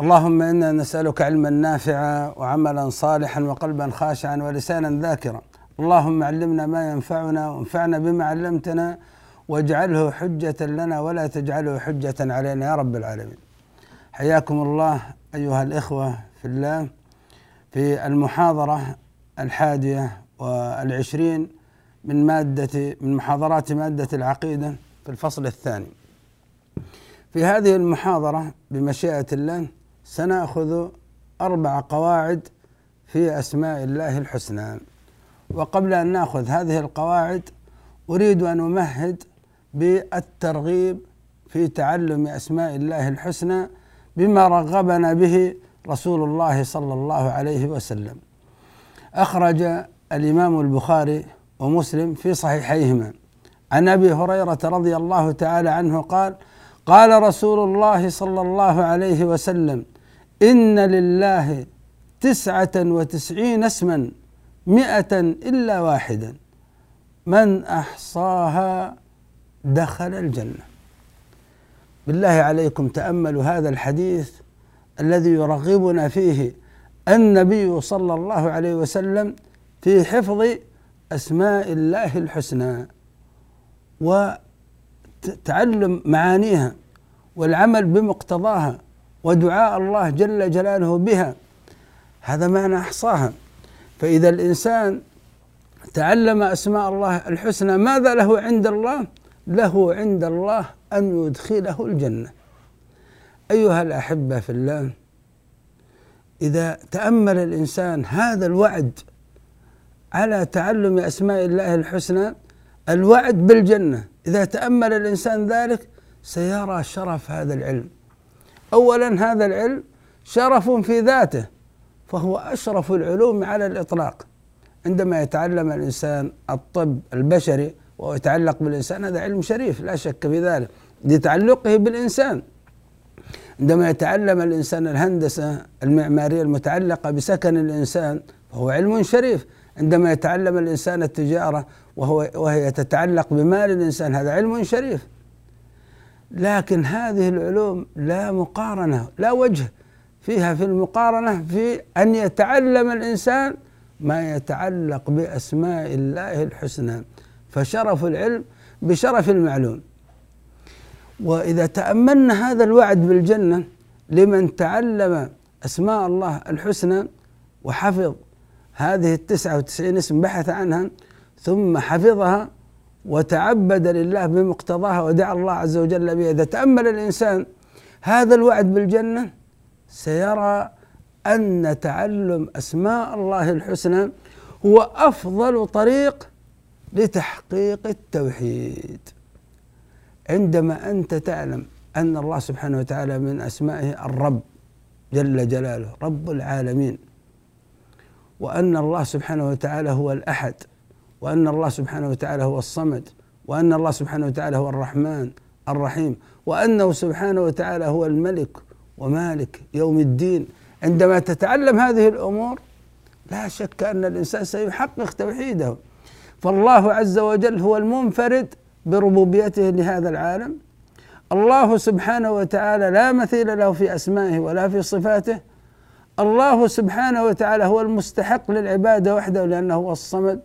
اللهم إنا نسألك علما نافعا وعملا صالحا وقلبا خاشعا ولسانا ذاكرا. اللهم علمنا ما ينفعنا وانفعنا بما علمتنا واجعله حجة لنا ولا تجعله حجة علينا يا رب العالمين. حياكم الله أيها الإخوة في الله. في المحاضرة الحادية والعشرين من مادة من محاضرات مادة العقيدة في الفصل الثاني. في هذه المحاضرة بمشيئة الله سنأخذ أربع قواعد في أسماء الله الحسنى. وقبل أن نأخذ هذه القواعد أريد أن أمهد بالترغيب في تعلم أسماء الله الحسنى بما رغبنا به رسول الله صلى الله عليه وسلم أخرج الإمام البخاري ومسلم في صحيحيهما عن أبي هريرة رضي الله تعالى عنه قال قال رسول الله صلى الله عليه وسلم إن لله تسعة وتسعين اسما مئة إلا واحدا. من أحصاها دخل الجنة. بالله عليكم تأملوا هذا الحديث الذي يرغبنا فيه النبي صلى الله عليه وسلم في حفظ أسماء الله الحسنى وتعلم معانيها والعمل بمقتضاها. ودعاء الله جل جلاله بها. هذا معنى إحصاها. فإذا الإنسان تعلم أسماء الله الحسنى ماذا له عند الله؟ له عند الله أن يدخله الجنة. أيها الأحبة في الله إذا تأمل الإنسان هذا الوعد على تعلم أسماء الله الحسنى الوعد بالجنة. إذا تأمل الإنسان ذلك سيرى شرف هذا العلم. اولا هذا العلم شرف في ذاته فهو أشرف العلوم على الإطلاق. عندما يتعلم الإنسان الطب البشري ويتعلق بالإنسان هذا علم شريف لا شك في ذلك لتعلقه بالإنسان. عندما يتعلم الإنسان الهندسة المعمارية المتعلقة بسكن الإنسان فهو علم شريف. عندما يتعلم الإنسان التجارة وهو وهي تتعلق بمال الإنسان هذا علم شريف. لكن هذه العلوم لا مقارنة لا وجه فيها في المقارنة في أن يتعلم الإنسان ما يتعلق بأسماء الله الحسنى فشرف العلم بشرف المعلوم. وإذا تأملنا هذا الوعد بالجنة لمن تعلم أسماء الله الحسنى وحفظ هذه التسعة وتسعين اسم بحث عنها ثم حفظها وتعبد لله بمقتضاها ودعا الله عز وجل بها. إذا تأمل الإنسان هذا الوعد بالجنة سيرى أن تعلم أسماء الله الحسنى هو أفضل طريق لتحقيق التوحيد. عندما أنت تعلم أن الله سبحانه وتعالى من أسمائه الرب جل جلاله رب العالمين وأن الله سبحانه وتعالى هو الأحد وأن الله سبحانه وتعالى هو الصمد وأن الله سبحانه وتعالى هو الرحمن الرحيم وأنه سبحانه وتعالى هو الملك ومالك يوم الدين. عندما تتعلم هذه الأمور لا شك أن الإنسان سيحقق توحيده. فالله عز وجل هو المنفرد بربوبيته لهذا العالم. الله سبحانه وتعالى لا مثيل له في أسمائه ولا في صفاته. الله سبحانه وتعالى هو المستحق للعبادة وحده لأنه هو الصمد.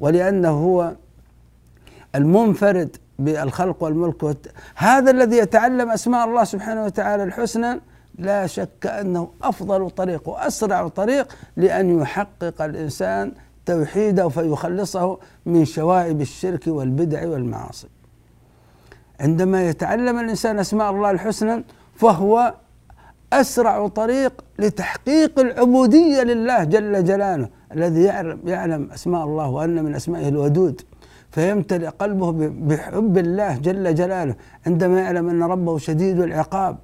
ولأنه هو المنفرد بالخلق والملك. هذا الذي يتعلم أسماء الله سبحانه وتعالى الحسنى لا شك أنه أفضل طريق وأسرع طريق لأن يحقق الإنسان توحيده فيخلصه من شوائب الشرك والبدع والمعاصي. عندما يتعلم الإنسان أسماء الله الحسنى فهو أسرع طريق لتحقيق العبودية لله جل جلاله الذي يعلم يعلم أسماء الله وأن من أسمائه الودود. فيمتلئ قلبه بحب الله جل جلاله عندما يعلم أن ربه شديد العقاب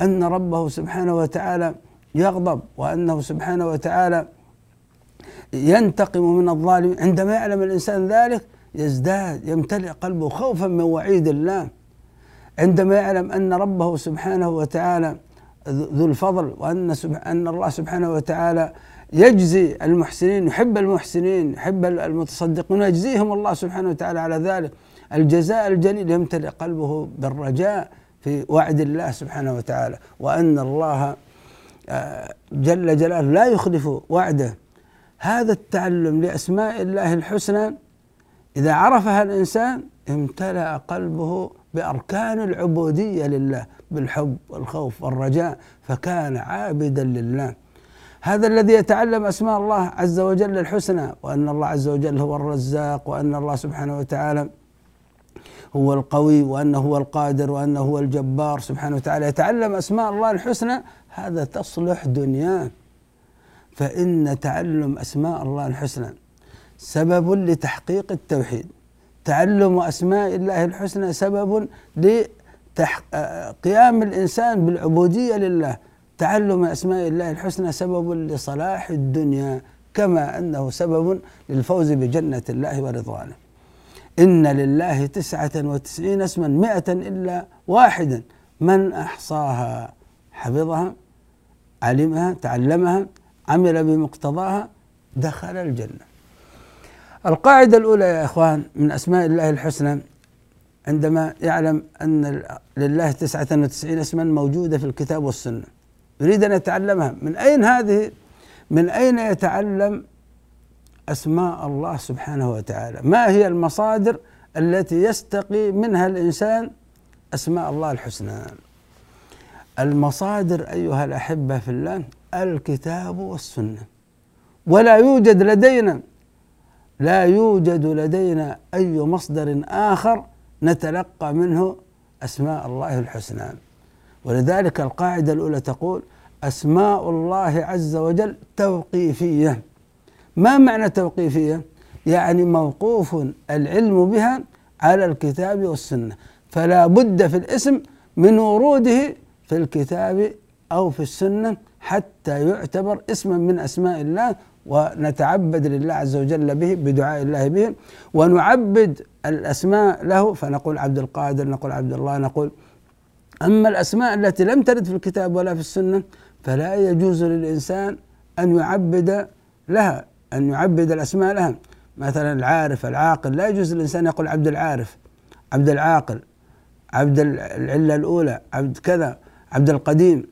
أن ربه سبحانه وتعالى يغضب وأنه سبحانه وتعالى ينتقم من الظالم عندما يعلم الإنسان ذلك يزداد يمتلئ قلبه خوفا من وعيد الله. عندما يعلم أن ربه سبحانه وتعالى ذو الفضل وأن أن الله سبحانه وتعالى يجزي المحسنين يحب المحسنين يحب المتصدقين ويجزيهم الله سبحانه وتعالى على ذلك. الجزاء الجليل يمتلئ قلبه بالرجاء في وعد الله سبحانه وتعالى. وأن الله آه، جل جلاله لا يخلف وعده. هذا التعلم لأسماء الله الحسنى إذا عرفها الإنسان امتلأ قلبه بأركان العبودية لله. بالحب والخوف والرجاء فكان عابدا لله. هذا الذي يتعلم أسماء الله عز وجل الحسنى وأن الله عز وجل هو الرزاق وأن الله سبحانه وتعالى هو القوي وأنه هو القادر وأنه هو الجبار سبحانه وتعالى. يتعلم أسماء الله الحسنى هذا تصلح دنياه. فإن تعلم أسماء الله الحسنى سبب لتحقيق التوحيد. تعلم أسماء الله الحسنى سبب لقيام الإنسان بالعبودية لله تعلم أسماء الله الحسنى سبب لصلاح الدنيا كما أنه سبب للفوز بجنة الله ورضوانه. إن لله تسعة وتسعين اسما مائة إلا واحدا من أحصاها حفظها علمها تعلمها عمل بمقتضاها دخل الجنة. القاعدة الأولى يا إخوان من أسماء الله الحسنى عندما يعلم أن لله تسعة وتسعين اسما موجودة في الكتاب والسنة. يريد أن يتعلمها. من أين هذه؟ من أين يتعلم أسماء الله سبحانه وتعالى؟ ما هي المصادر التي يستقي منها الإنسان أسماء الله الحسنى؟ المصادر أيها الأحبة في الله الكتاب والسنة. ولا يوجد لدينا لا يوجد لدينا أي مصدر آخر نتلقى منه أسماء الله الحسنى. ولذلك القاعدة الأولى تقول أسماء الله عز وجل توقيفية. ما معنى توقيفية؟ يعني موقوف العلم بها على الكتاب والسنة. فلا بد في الاسم من وروده في الكتاب أو في السنة حتى يعتبر اسما من أسماء الله ونتعبد لله عز وجل به بدعاء الله به ونعبد الأسماء له فنقول عبد القادر نقول عبد الله نقول. أما الأسماء التي لم ترد في الكتاب ولا في السنة فلا يجوز للإنسان أن يعبد لها أن يعبد الأسماء لها. مثلا العارف العاقل لا يجوز للإنسان يقول عبد العارف عبد العاقل عبد العلة الأولى عبد كذا عبد القديم.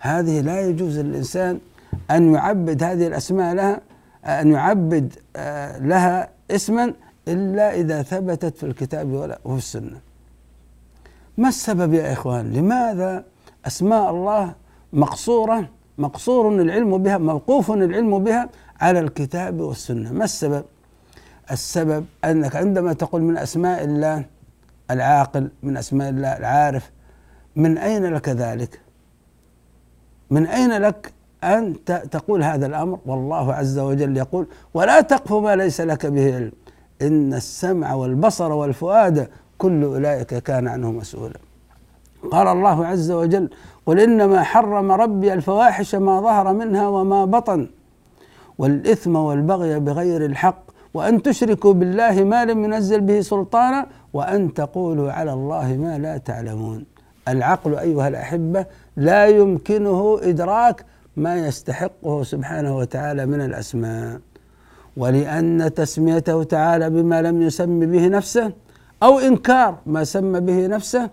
هذه لا يجوز للإنسان أن يعبد هذه الأسماء لها أن يعبد آه، لها اسما إلا إذا ثبتت في الكتاب وفي السنة. ما السبب يا إخوان؟ لماذا أسماء الله مقصورة مقصور العلم بها موقوف العلم بها على الكتاب والسنة؟ ما السبب؟ السبب أنك عندما تقول من أسماء الله العاقل من أسماء الله العارف من أين لك ذلك؟ من أين لك أن تقول هذا الأمر والله عز وجل يقول ولا تقف ما ليس لك به علم. إن السمع والبصر والفؤاد كل أولئك كان عنه مسؤولا. قال الله عز وجل قل إنما حرم ربي الفواحش ما ظهر منها وما بطن والإثم والبغي بغير الحق وأن تشركوا بالله ما لم ينزل به سلطانا وأن تقولوا على الله ما لا تعلمون. العقل أيها الأحبة لا يمكنه إدراك ما يستحقه سبحانه وتعالى من الأسماء. ولأن تسميته تعالى بما لم يسم به نفسه أو إنكار ما سمى به نفسه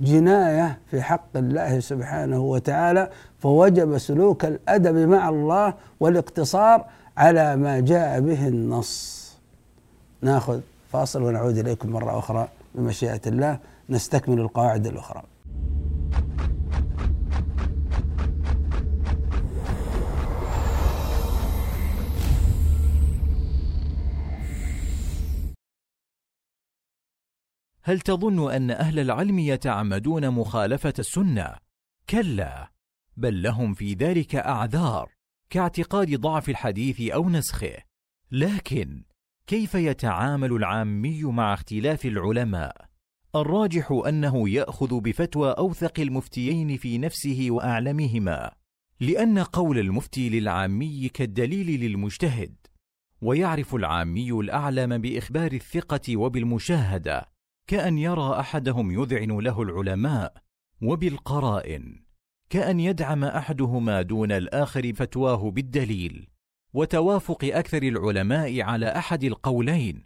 جناية في حق الله سبحانه وتعالى فوجب سلوك الأدب مع الله والاقتصار على ما جاء به النص. ناخذ فاصل ونعود إليكم مرة أخرى بمشيئة الله نستكمل القواعد الأخرى. هل تظن أن أهل العلم يتعمدون مخالفة السنة؟ كلا بل لهم في ذلك أعذار كاعتقاد ضعف الحديث أو نسخه. لكن كيف يتعامل العامي مع اختلاف العلماء؟ الراجح أنه يأخذ بفتوى أوثق المفتيين في نفسه وأعلمهما لأن قول المفتي للعامي كالدليل للمجتهد. ويعرف العامي الأعلم بإخبار الثقة وبالمشاهدة. كأن يرى أحدهم يذعن له العلماء وبالقرائن كأن يدعم أحدهما دون الآخر فتواه بالدليل وتوافق أكثر العلماء على أحد القولين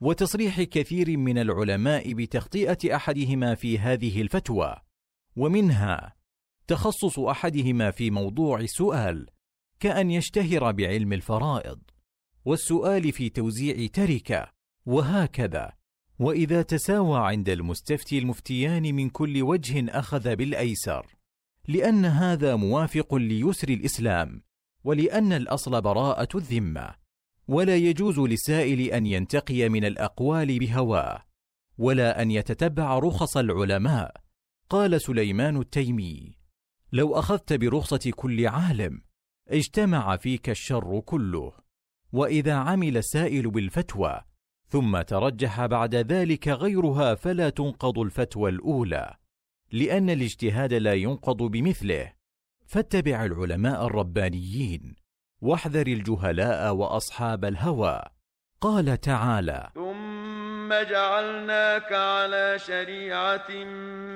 وتصريح كثير من العلماء بتخطئه أحدهما في هذه الفتوى ومنها تخصص أحدهما في موضوع سؤال كأن يشتهر بعلم الفرائض والسؤال في توزيع تركة وهكذا. وإذا تساوى عند المستفتي المفتيان من كل وجه أخذ بالأيسر لأن هذا موافق ليسر الإسلام ولأن الأصل براءة الذمة ولا يجوز للسائل أن ينتقي من الأقوال بهواه ولا أن يتتبع رخص العلماء قال سليمان التيمي. لو أخذت برخصة كل عالم اجتمع فيك الشر كله وإذا عمل السائل بالفتوى ثم ترجح بعد ذلك غيرها فلا تنقض الفتوى الأولى لأن الاجتهاد لا ينقض بمثله. فاتبع العلماء الربانيين واحذر الجهلاء وأصحاب الهوى. قال تعالى ثم جعلناك على شريعة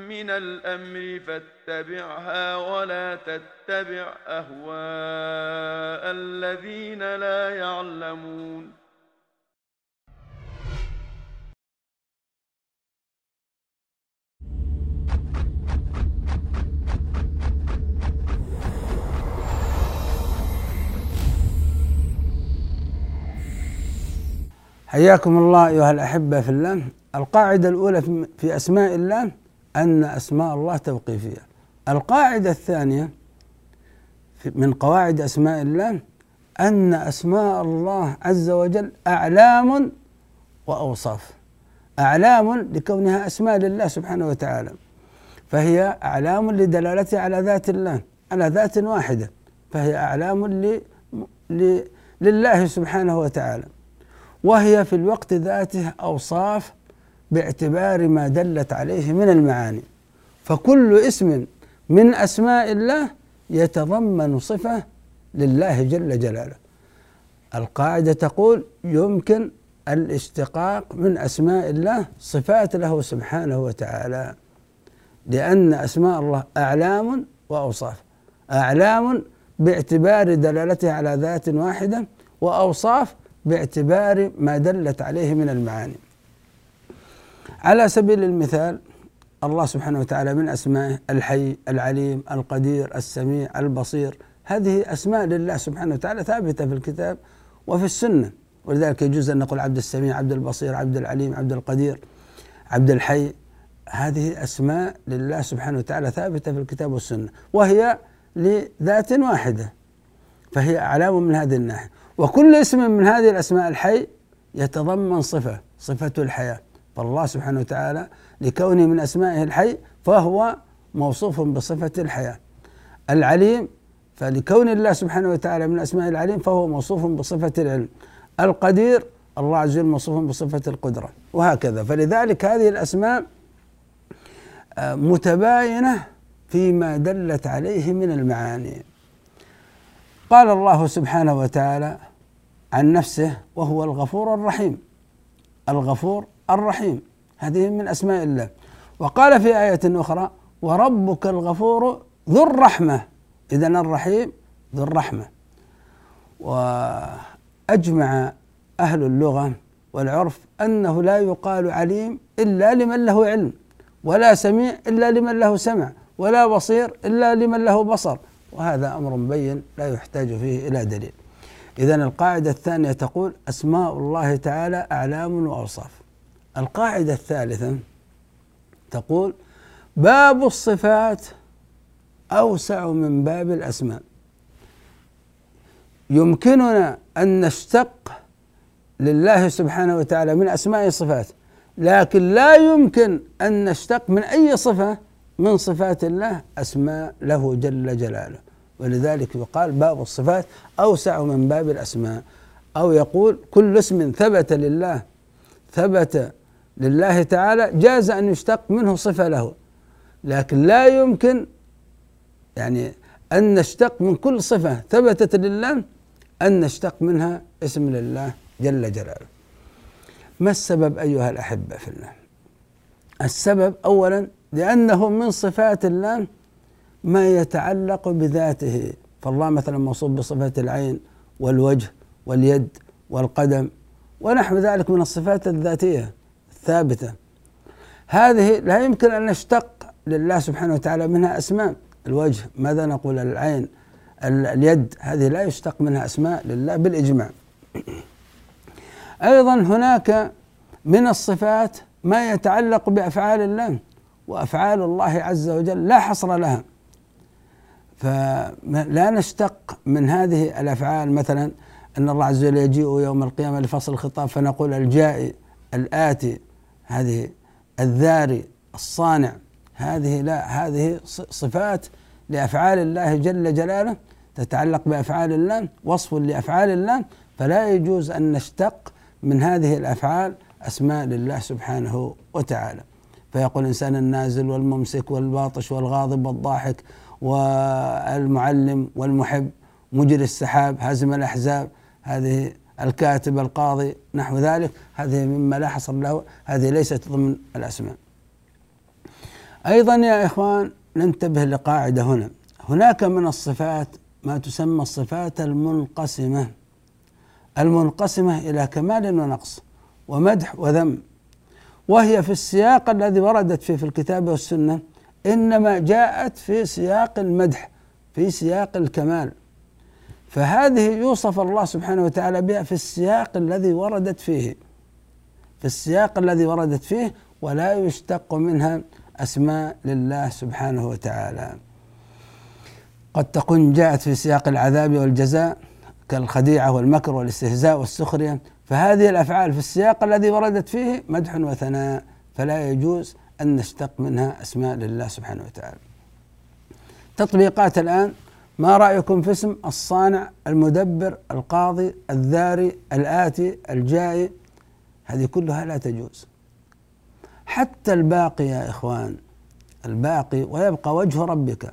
من الأمر فاتبعها ولا تتبع أهواء الذين لا يعلمون. حياكم الله أيها الأحبة في الله. القاعدة الأولى في أسماء الله أن أسماء الله توقيفية. القاعدة الثانية من قواعد أسماء الله أن أسماء الله عز وجل أعلام وأوصاف. أعلام لكونها أسماء لله سبحانه وتعالى. فهي أعلام لدلالتها على ذات الله على ذات واحدة. فهي أعلام لله سبحانه وتعالى. وهي في الوقت ذاته أوصاف باعتبار ما دلت عليه من المعاني. فكل اسم من أسماء الله يتضمن صفة لله جل جلاله. القاعدة تقول يمكن الاشتقاق من أسماء الله صفات له سبحانه وتعالى لأن أسماء الله أعلام وأوصاف. أعلام باعتبار دلالتها على ذات واحدة وأوصاف باعتبار ما دلت عليه من المعاني. على سبيل المثال الله سبحانه وتعالى من أسمائه الحي العليم القدير السميع البصير هذه أسماء لله سبحانه وتعالى ثابتة في الكتاب وفي السنة. ولذلك يجوز أن نقول عبد السميع عبد البصير عبد العليم عبد القدير عبد الحي. هذه أسماء لله سبحانه وتعالى ثابتة في الكتاب والسنة. وهي لذات واحدة فهي أعلام من هذه الناحية. وكل اسم من هذه الأسماء الحي يتضمن صفة صفة الحياة. فالله سبحانه وتعالى لكونه من أسمائه الحي فهو موصوف بصفة الحياة. العليم فلكون الله سبحانه وتعالى من أسماء العليم فهو موصوف بصفة العلم. القدير الله عز وجل موصوف بصفة القدرة. وهكذا. فلذلك هذه الأسماء آه، متباينة فيما دلت عليه من المعاني. قال الله سبحانه وتعالى عن نفسه وهو الغفور الرحيم. الغفور الرحيم. هذه من أسماء الله. وقال في آية أخرى وربك الغفور ذو الرحمة. اذا الرحيم ذو الرحمة. وأجمع أهل اللغة والعرف أنه لا يقال عليم إلا لمن له علم ولا سميع إلا لمن له سمع ولا بصير إلا لمن له بصر. وهذا أمر مبين لا يحتاج فيه إلى دليل. اذا القاعدة الثانية تقول أسماء الله تعالى أعلام وأوصاف. القاعدة الثالثة تقول باب الصفات أوسع من باب الأسماء. يمكننا أن نشتق لله سبحانه وتعالى من أسماء صفات لكن لا يمكن أن نشتق من أي صفة من صفات الله أسماء له جل جلاله. ولذلك يقال باب الصفات أوسع من باب الأسماء. أو يقول كل اسم ثبت لله ثبت لله تعالى جاز أن يشتق منه صفة له. لكن لا يمكن يعني أن نشتق من كل صفة ثبتت لله أن نشتق منها اسم لله جل جلاله. ما السبب أيها الأحبة في الله؟ السبب أولا لأنه من صفات الله ما يتعلق بذاته. فالله مثلا موصوف بصفة العين والوجه واليد والقدم ونحو ذلك من الصفات الذاتية الثابتة. هذه لا يمكن أن نشتق لله سبحانه وتعالى منها أسماء. الوجه ماذا نقول؟ العين اليد هذه لا يشتق منها أسماء لله بالإجماع. أيضا هناك من الصفات ما يتعلق بأفعال الله. وأفعال الله عز وجل لا حصر لها. فلا نشتق من هذه الأفعال. مثلا أن الله عز وجل يجيء يوم القيامة لفصل الخطاب فنقول الجائي الآتي هذه الذاري الصانع. هذه لا هذه صفات لأفعال الله جل جلاله تتعلق بأفعال الله وصف لأفعال الله. فلا يجوز أن نشتق من هذه الأفعال أسماء لله سبحانه وتعالى. فيقول الإنسان النازل والممسك والباطش والغاضب والضاحك والمعلم والمحب مجري السحاب هازم الأحزاب هذه الكاتب القاضي نحو ذلك هذه مما لا حصر له هذه ليست ضمن الأسماء. أيضا يا إخوان ننتبه لقاعدة هنا. هناك من الصفات ما تسمى الصفات المنقسمة المنقسمة إلى كمال ونقص ومدح وذم. وهي في السياق الذي وردت فيه في الكتاب والسنة إنما جاءت في سياق المدح في سياق الكمال. فهذه يوصف الله سبحانه وتعالى بها في السياق الذي وردت فيه. في السياق الذي وردت فيه ولا يشتق منها أسماء لله سبحانه وتعالى. قد تكون جاءت في سياق العذاب والجزاء كالخديعة والمكر والاستهزاء والسخرية فهذه الأفعال في السياق الذي وردت فيه مدح وثناء فلا يجوز أن نشتق منها أسماء لله سبحانه وتعالى. تطبيقات الآن ما رأيكم في اسم الصانع المدبر القاضي الذاري الآتي الجائي؟ هذه كلها لا تجوز. حتى الباقي يا إخوان الباقي ويبقى وجه ربك.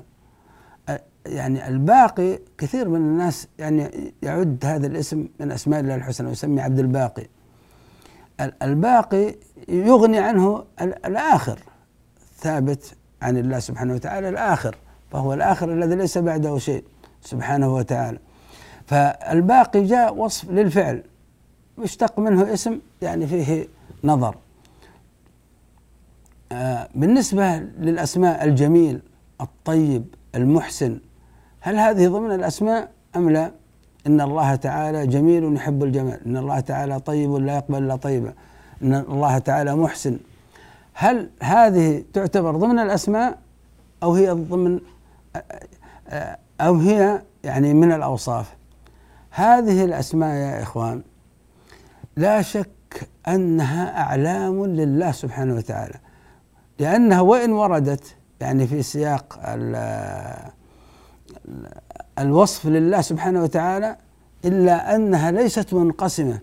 يعني الباقي كثير من الناس يعني يعد هذا الاسم من أسماء الله الحسنى ويسمي عبد الباقي. الباقي يغني عنه الآخر ثابت عن الله سبحانه وتعالى الآخر فهو الآخر الذي ليس بعده شيء سبحانه وتعالى. فالباقي جاء وصف للفعل يشتق منه اسم يعني فيه نظر. آه، بالنسبة للأسماء الجميل الطيب المحسن هل هذه ضمن الأسماء أم لا؟ إن الله تعالى جميل يحب الجمال. إن الله تعالى طيب لا يقبل إلا طيبا إن الله تعالى محسن. هل هذه تعتبر ضمن الأسماء أو هي ضمن أو هي يعني من الأوصاف؟ هذه الأسماء يا إخوان لا شك أنها أعلام لله سبحانه وتعالى. لأنها وإن وردت يعني في سياق الوصف لله سبحانه وتعالى إلا أنها ليست منقسمة.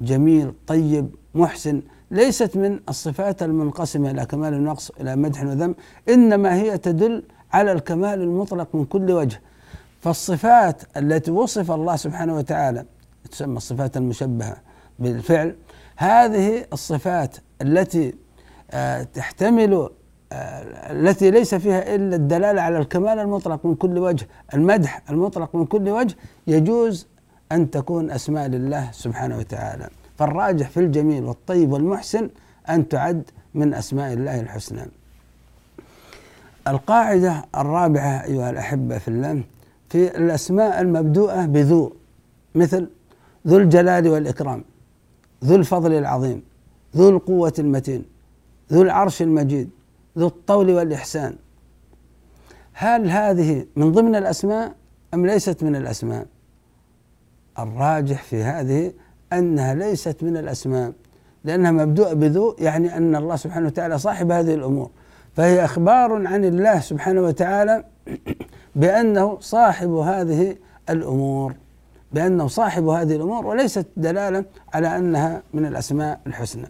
جميل طيب محسن ليست من الصفات المنقسمة إلى كمال النقص إلى مدح وذم إنما هي تدل على الكمال المطلق من كل وجه. فالصفات التي وصف الله سبحانه وتعالى تسمى الصفات المشبهة بالفعل هذه الصفات التي آه، تحتمل التي ليس فيها إلا الدلالة على الكمال المطلق من كل وجه، المدح المطلق من كل وجه يجوز أن تكون أسماء لله سبحانه وتعالى. فالراجح في الجميل والطيب والمحسن أن تعد من أسماء الله الحسنى القاعدة الرابعة أيها الأحبة في الله في الأسماء المبدوءة بذو مثل ذو الجلال والإكرام ذو الفضل العظيم ذو القوة المتين ذو العرش المجيد ذو الطول والإحسان. هل هذه من ضمن الأسماء أم ليست من الأسماء؟ الراجح في هذه أنها ليست من الأسماء لأنها مبدوءة بذو يعني أن الله سبحانه وتعالى صاحب هذه الأمور. فهي إخبار عن الله سبحانه وتعالى بأنه صاحب هذه الأمور بأنه صاحب هذه الأمور وليست دلالة على أنها من الأسماء الحسنى.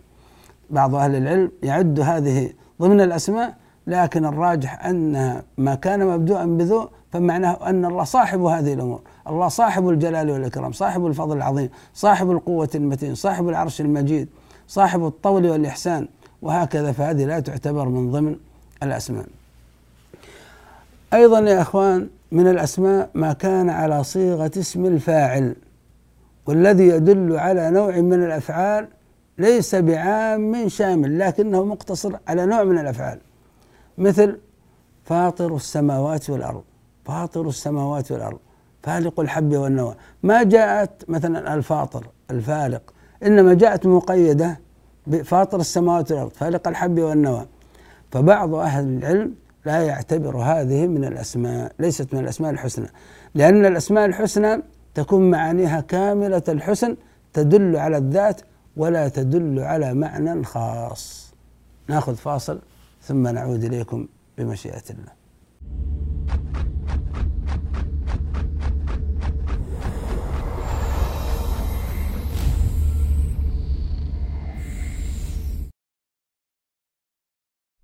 بعض أهل العلم يعد هذه ضمن الأسماء لكن الراجح أن ما كان مبدوءا بذو فمعناه أن الله صاحب هذه الأمور. الله صاحب الجلال والإكرام صاحب الفضل العظيم صاحب القوة المتين صاحب العرش المجيد صاحب الطول والإحسان. وهكذا فهذه لا تعتبر من ضمن الأسماء. أيضا يا أخوان من الأسماء ما كان على صيغة اسم الفاعل والذي يدل على نوع من الأفعال ليس بعام شامل لكنه مقتصر على نوع من الأفعال. مثل فاطر السماوات والأرض فاطر السماوات والأرض فالق الحب والنوى. ما جاءت مثلا الفاطر الفالق إنما جاءت مقيدة بفاطر السماوات والأرض فالق الحب والنوى. فبعض أهل العلم لا يعتبر هذه من الأسماء ليست من الأسماء الحسنى لأن الأسماء الحسنى تكون معانيها كاملة الحسن تدل على الذات ولا تدل على معنى خاص. ناخذ فاصل ثم نعود إليكم بمشيئة الله.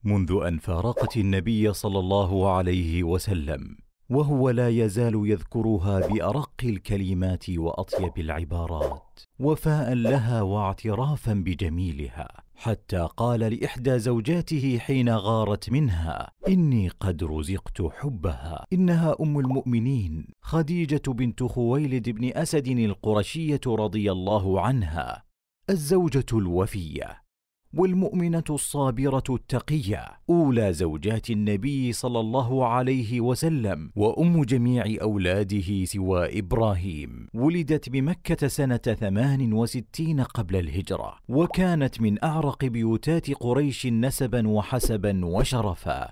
منذ أن فارقت النبي صلى الله عليه وسلم وهو لا يزال يذكرها بأرق الكلمات وأطيب العبارات. وفاء لها واعترافا بجميلها حتى قال لإحدى زوجاته حين غارت منها إني قد رزقت حبها. إنها أم المؤمنين خديجة بنت خويلد بن أسد القرشية رضي الله عنها الزوجة الوفية. والمؤمنة الصابرة التقية أولى زوجات النبي صلى الله عليه وسلم وأم جميع أولاده سوى إبراهيم. ولدت بمكة سنة ثمان وستين قبل الهجرة وكانت من أعرق بيوتات قريش نسبا وحسبا وشرفا.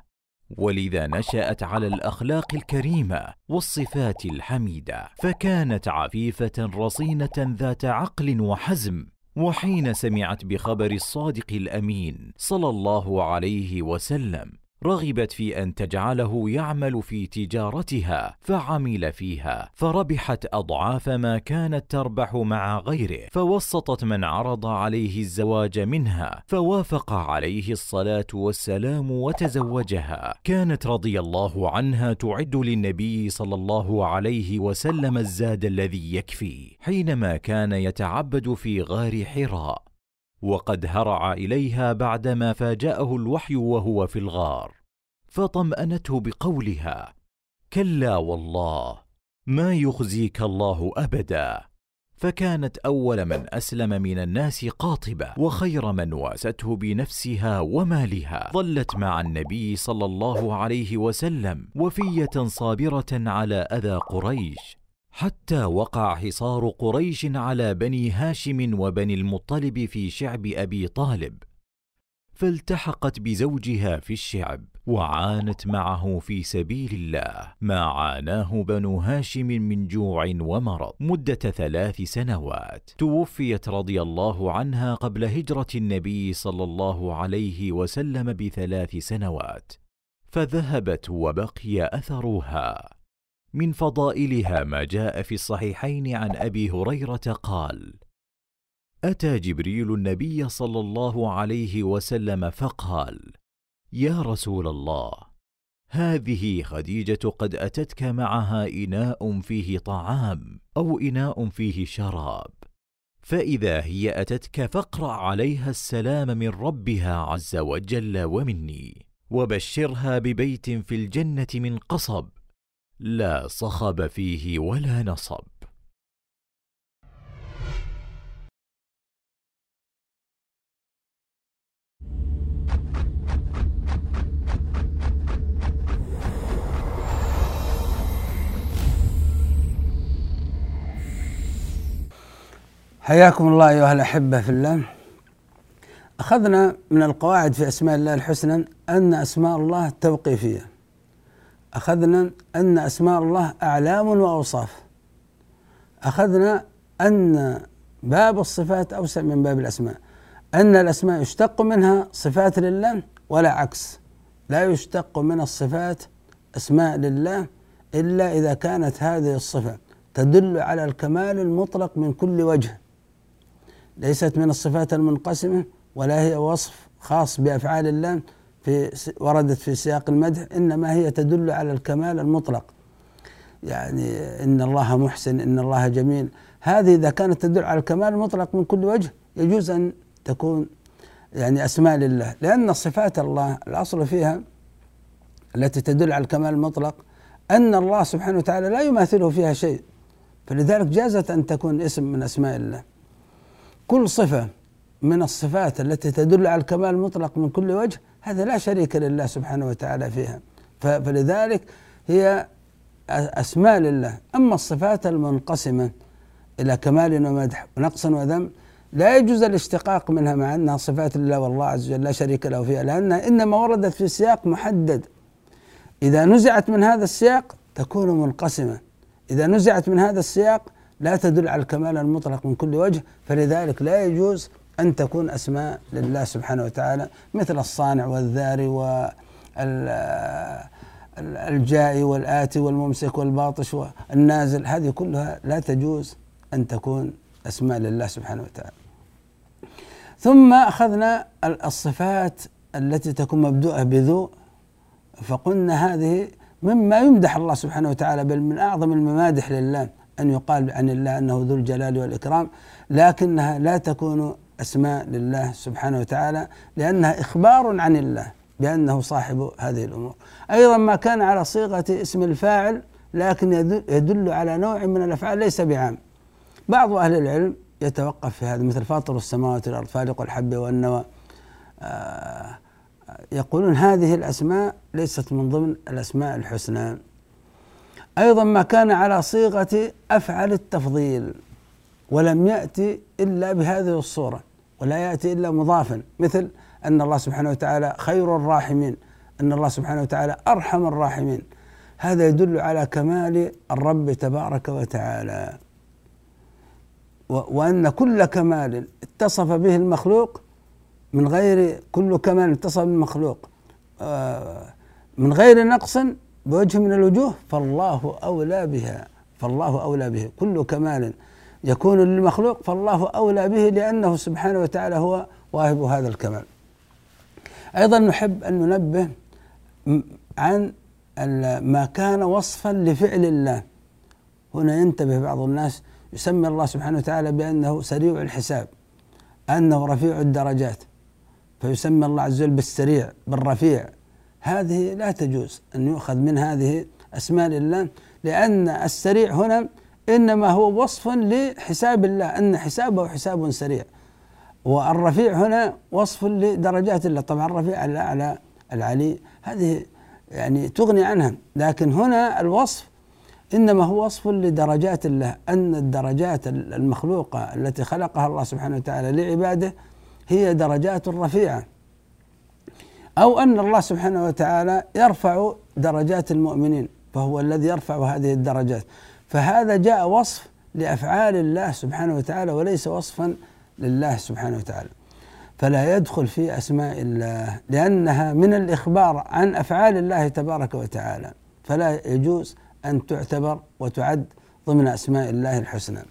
ولذا نشأت على الأخلاق الكريمة والصفات الحميدة فكانت عفيفة رصينة ذات عقل وحزم وحين سمعت بخبر الصادق الأمين صلى الله عليه وسلم رغبت في أن تجعله يعمل في تجارتها فعمل فيها فربحت أضعاف ما كانت تربح مع غيره فوسطت من عرض عليه الزواج منها فوافق عليه الصلاة والسلام وتزوجها. كانت رضي الله عنها تعد للنبي صلى الله عليه وسلم الزاد الذي يكفي حينما كان يتعبد في غار حراء. وقد هرع إليها بعدما فاجأه الوحي وهو في الغار فطمأنته بقولها كلا والله ما يخزيك الله أبدا. فكانت أول من أسلم من الناس قاطبة وخير من واسته بنفسها ومالها. ظلت مع النبي صلى الله عليه وسلم وفية صابرة على أذى قريش. حتى وقع حصار قريش على بني هاشم وبني المطلب في شعب أبي طالب فالتحقت بزوجها في الشعب وعانت معه في سبيل الله. ما عاناه بنو هاشم من جوع ومرض مدة ثلاث سنوات. توفيت رضي الله عنها قبل هجرة النبي صلى الله عليه وسلم بثلاث سنوات فذهبت وبقي أثرها. من فضائلها ما جاء في الصحيحين عن أبي هريرة قال أتى جبريل النبي صلى الله عليه وسلم فقال يا رسول الله هذه خديجة قد أتتك معها إناء فيه طعام أو إناء فيه شراب فإذا هي أتتك فاقرأ عليها السلام من ربها عز وجل ومني وبشرها ببيت في الجنة من قصب لا صخب فيه ولا نصب. حياكم الله أيها الأحبة في الله. أخذنا من القواعد في أسماء الله الحسنى أن أسماء الله توقيفية. أخذنا أن أسماء الله أعلام وأوصاف. أخذنا أن باب الصفات أوسع من باب الأسماء. أن الأسماء يشتق منها صفات لله ولا عكس. لا يشتق من الصفات أسماء لله إلا إذا كانت هذه الصفة تدل على الكمال المطلق من كل وجه. ليست من الصفات المنقسمة ولا هي وصف خاص بأفعال الله في وردت في سياق المدح إنما هي تدل على الكمال المطلق. يعني إن الله محسن إن الله جميل. هذه إذا كانت تدل على الكمال المطلق من كل وجه يجوز أن تكون يعني أسماء لله. لأن صفات الله الأصل فيها التي تدل على الكمال المطلق أن الله سبحانه وتعالى لا يماثله فيها شيء. فلذلك جازت أن تكون اسم من أسماء الله. كل صفة من الصفات التي تدل على الكمال المطلق من كل وجه هذا لا شريك لله سبحانه وتعالى فيها. فلذلك هي أسماء لله. أما الصفات المنقسمة إلى كمال ومدح ونقص وذم لا يجوز الاشتقاق منها مع أنها صفات لله والله عز وجل لا شريك له فيها لأنها إنما وردت في سياق محدد. إذا نزعت من هذا السياق تكون منقسمة. إذا نزعت من هذا السياق لا تدل على الكمال المطلق من كل وجه فلذلك لا يجوز أن تكون أسماء لله سبحانه وتعالى مثل الصانع والذاري والجائي والآتي والممسك والباطش والنازل هذه كلها لا تجوز أن تكون أسماء لله سبحانه وتعالى. ثم أخذنا الصفات التي تكون مبدوءة بذو فقلنا هذه مما يمدح الله سبحانه وتعالى بل من أعظم الممادح لله أن يقال عن الله أنه ذو الجلال والإكرام لكنها لا تكون أسماء لله سبحانه وتعالى لأنها إخبار عن الله بأنه صاحب هذه الأمور. أيضا ما كان على صيغة اسم الفاعل لكن يدل على نوع من الأفعال ليس بعام. بعض أهل العلم يتوقف في هذا مثل فاطر السماوات والأرض فالق الحب والنوى. آه يقولون هذه الأسماء ليست من ضمن الأسماء الحسنى. أيضا ما كان على صيغة أفعل التفضيل ولم يأتي إلا بهذه الصورة. ولا يأتي إلا مضافا. مثل أن الله سبحانه وتعالى خير الراحمين أن الله سبحانه وتعالى أرحم الراحمين. هذا يدل على كمال الرب تبارك وتعالى. وأن كل كمال اتصف به المخلوق من غير كل كمال اتصف بالمخلوق آه، من غير نقص بوجه من الوجوه فالله أولى بها فالله أولى به. كل كمال يكون للمخلوق فالله أولى به لأنه سبحانه وتعالى هو واهب هذا الكمال. أيضا نحب أن ننبه عن ما كان وصفا لفعل الله. هنا ينتبه بعض الناس يسمي الله سبحانه وتعالى بأنه سريع الحساب أنه رفيع الدرجات فيسمى الله عز وجل بالسريع بالرفيع. هذه لا تجوز أن يؤخذ من هذه أسماء لله لأن السريع هنا إنما هو وصف لحساب الله أن حسابه حساب سريع. والرفيع هنا وصف لدرجات الله. طبعا الرفيع الأعلى العلي هذه يعني تغني عنها. لكن هنا الوصف إنما هو وصف لدرجات الله. أن الدرجات المخلوقة التي خلقها الله سبحانه وتعالى لعباده هي درجات رفيعة. أو أن الله سبحانه وتعالى يرفع درجات المؤمنين فهو الذي يرفع هذه الدرجات. فهذا جاء وصف لأفعال الله سبحانه وتعالى وليس وصفا لله سبحانه وتعالى. فلا يدخل في أسماء الله لأنها من الإخبار عن أفعال الله تبارك وتعالى. فلا يجوز أن تعتبر وتعد ضمن أسماء الله الحسنى.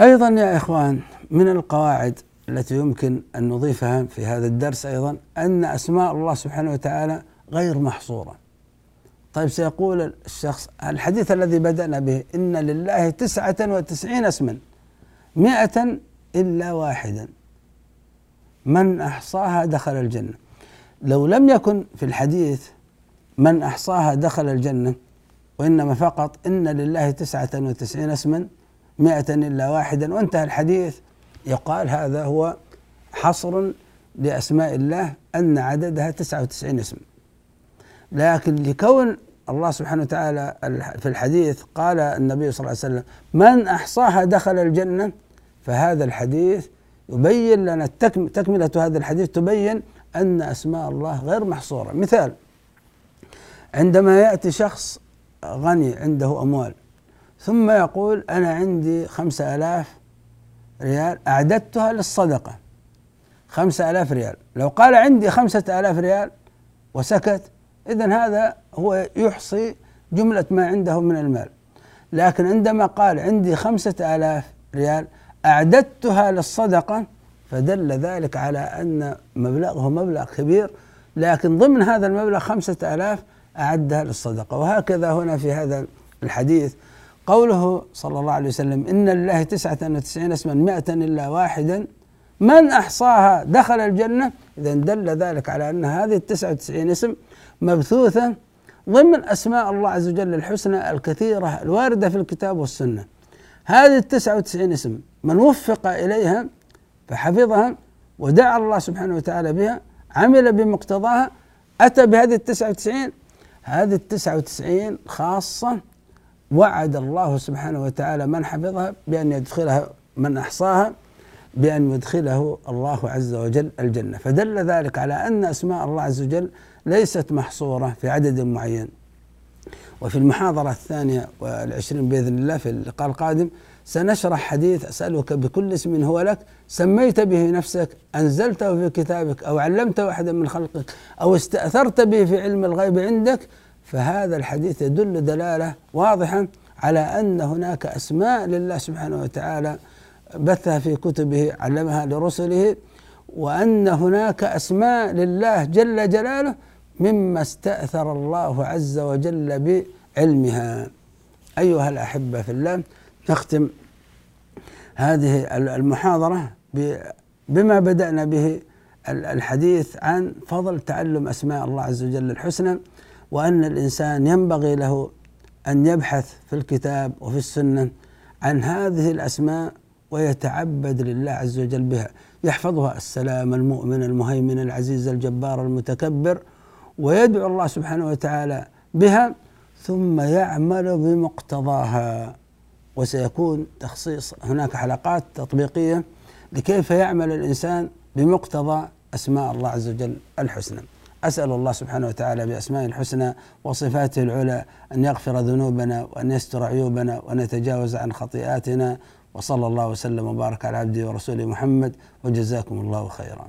أيضا يا إخوان من القواعد التي يمكن أن نضيفها في هذا الدرس أيضا أن أسماء الله سبحانه وتعالى غير محصورة. طيب سيقول الشخص الحديث الذي بدأنا به إن لله تسعة وتسعين اسما مئة إلا واحدا. من أحصاها دخل الجنة. لو لم يكن في الحديث من أحصاها دخل الجنة وإنما فقط إن لله تسعة وتسعين اسما مئة إلا واحدا وانتهى الحديث يقال هذا هو حصر لأسماء الله أن عددها تسعة وتسعين اسم. لكن لكون الله سبحانه وتعالى في الحديث قال النبي صلى الله عليه وسلم من أحصاها دخل الجنة فهذا الحديث يبين لنا تكملة هذا الحديث تبين أن أسماء الله غير محصورة. مثال عندما يأتي شخص غني عنده أموال ثم يقول أنا عندي خمسة ألاف ريال أعددتها للصدقة. خمسة آلاف ريال لو قال عندي خمسة آلاف ريال وسكت إذا هذا هو يحصي جملة ما عنده من المال. لكن عندما قال عندي خمسة آلاف ريال أعددتها للصدقة فدل ذلك على أن مبلغه مبلغ كبير لكن ضمن هذا المبلغ خمسة آلاف أعدها للصدقة. وهكذا هنا في هذا الحديث قوله صلى الله عليه وسلم إن لله تسعة وتسعين اسما مئة إلا واحدا من أحصاها دخل الجنة. إذا دل ذلك على أن هذه التسعة وتسعين اسم مبثوثة ضمن أسماء الله عز وجل الحسنى الكثيرة الواردة في الكتاب والسنة. هذه التسعة وتسعين اسم من وفق إليها فحفظها ودعا الله سبحانه وتعالى بها عمل بمقتضاها أتى بهذه التسعة وتسعين. هذه التسعة وتسعين خاصة وعد الله سبحانه وتعالى من حفظها بأن يدخلها من أحصاها بأن يدخله الله عز وجل الجنة. فدل ذلك على أن أسماء الله عز وجل ليست محصورة في عدد معين. وفي المحاضرة الثانية والعشرين بإذن الله في اللقاء القادم سنشرح حديث أسألك بكل اسم هو لك سميت به نفسك أنزلته في كتابك أو علمته أحدا من خلقك أو استأثرت به في علم الغيب عندك. فهذا الحديث يدل دلالة واضحة على أن هناك أسماء لله سبحانه وتعالى بثها في كتبه علمها لرسله وأن هناك أسماء لله جل جلاله مما استأثر الله عز وجل بعلمها. أيها الأحبة في الله نختم هذه المحاضرة بما بدأنا به الحديث عن فضل تعلم أسماء الله عز وجل الحسنى وأن الإنسان ينبغي له أن يبحث في الكتاب وفي السنة عن هذه الأسماء ويتعبد لله عز وجل بها. يحفظها السلام المؤمن المهيمن العزيز الجبار المتكبر ويدعو الله سبحانه وتعالى بها ثم يعمل بمقتضاها وسيكون تخصيص هناك حلقات تطبيقية لكيف يعمل الإنسان بمقتضى أسماء الله عز وجل الحسنى. أسأل الله سبحانه وتعالى بأسمائه الحسنى وصفاته العلى أن يغفر ذنوبنا وأن يستر عيوبنا وان يتجاوز عن خطيئاتنا وصلى الله وسلم وبارك على عبده ورسوله محمد وجزاكم الله خيرا.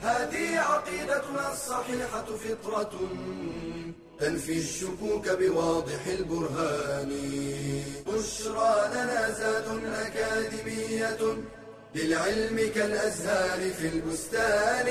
هذه عقيدتنا الصحيحة فطرة تنفي الشكوك بواضح البرهان. بشرى لنا زاد أكاديمية للعلم كالأزهار في البستان.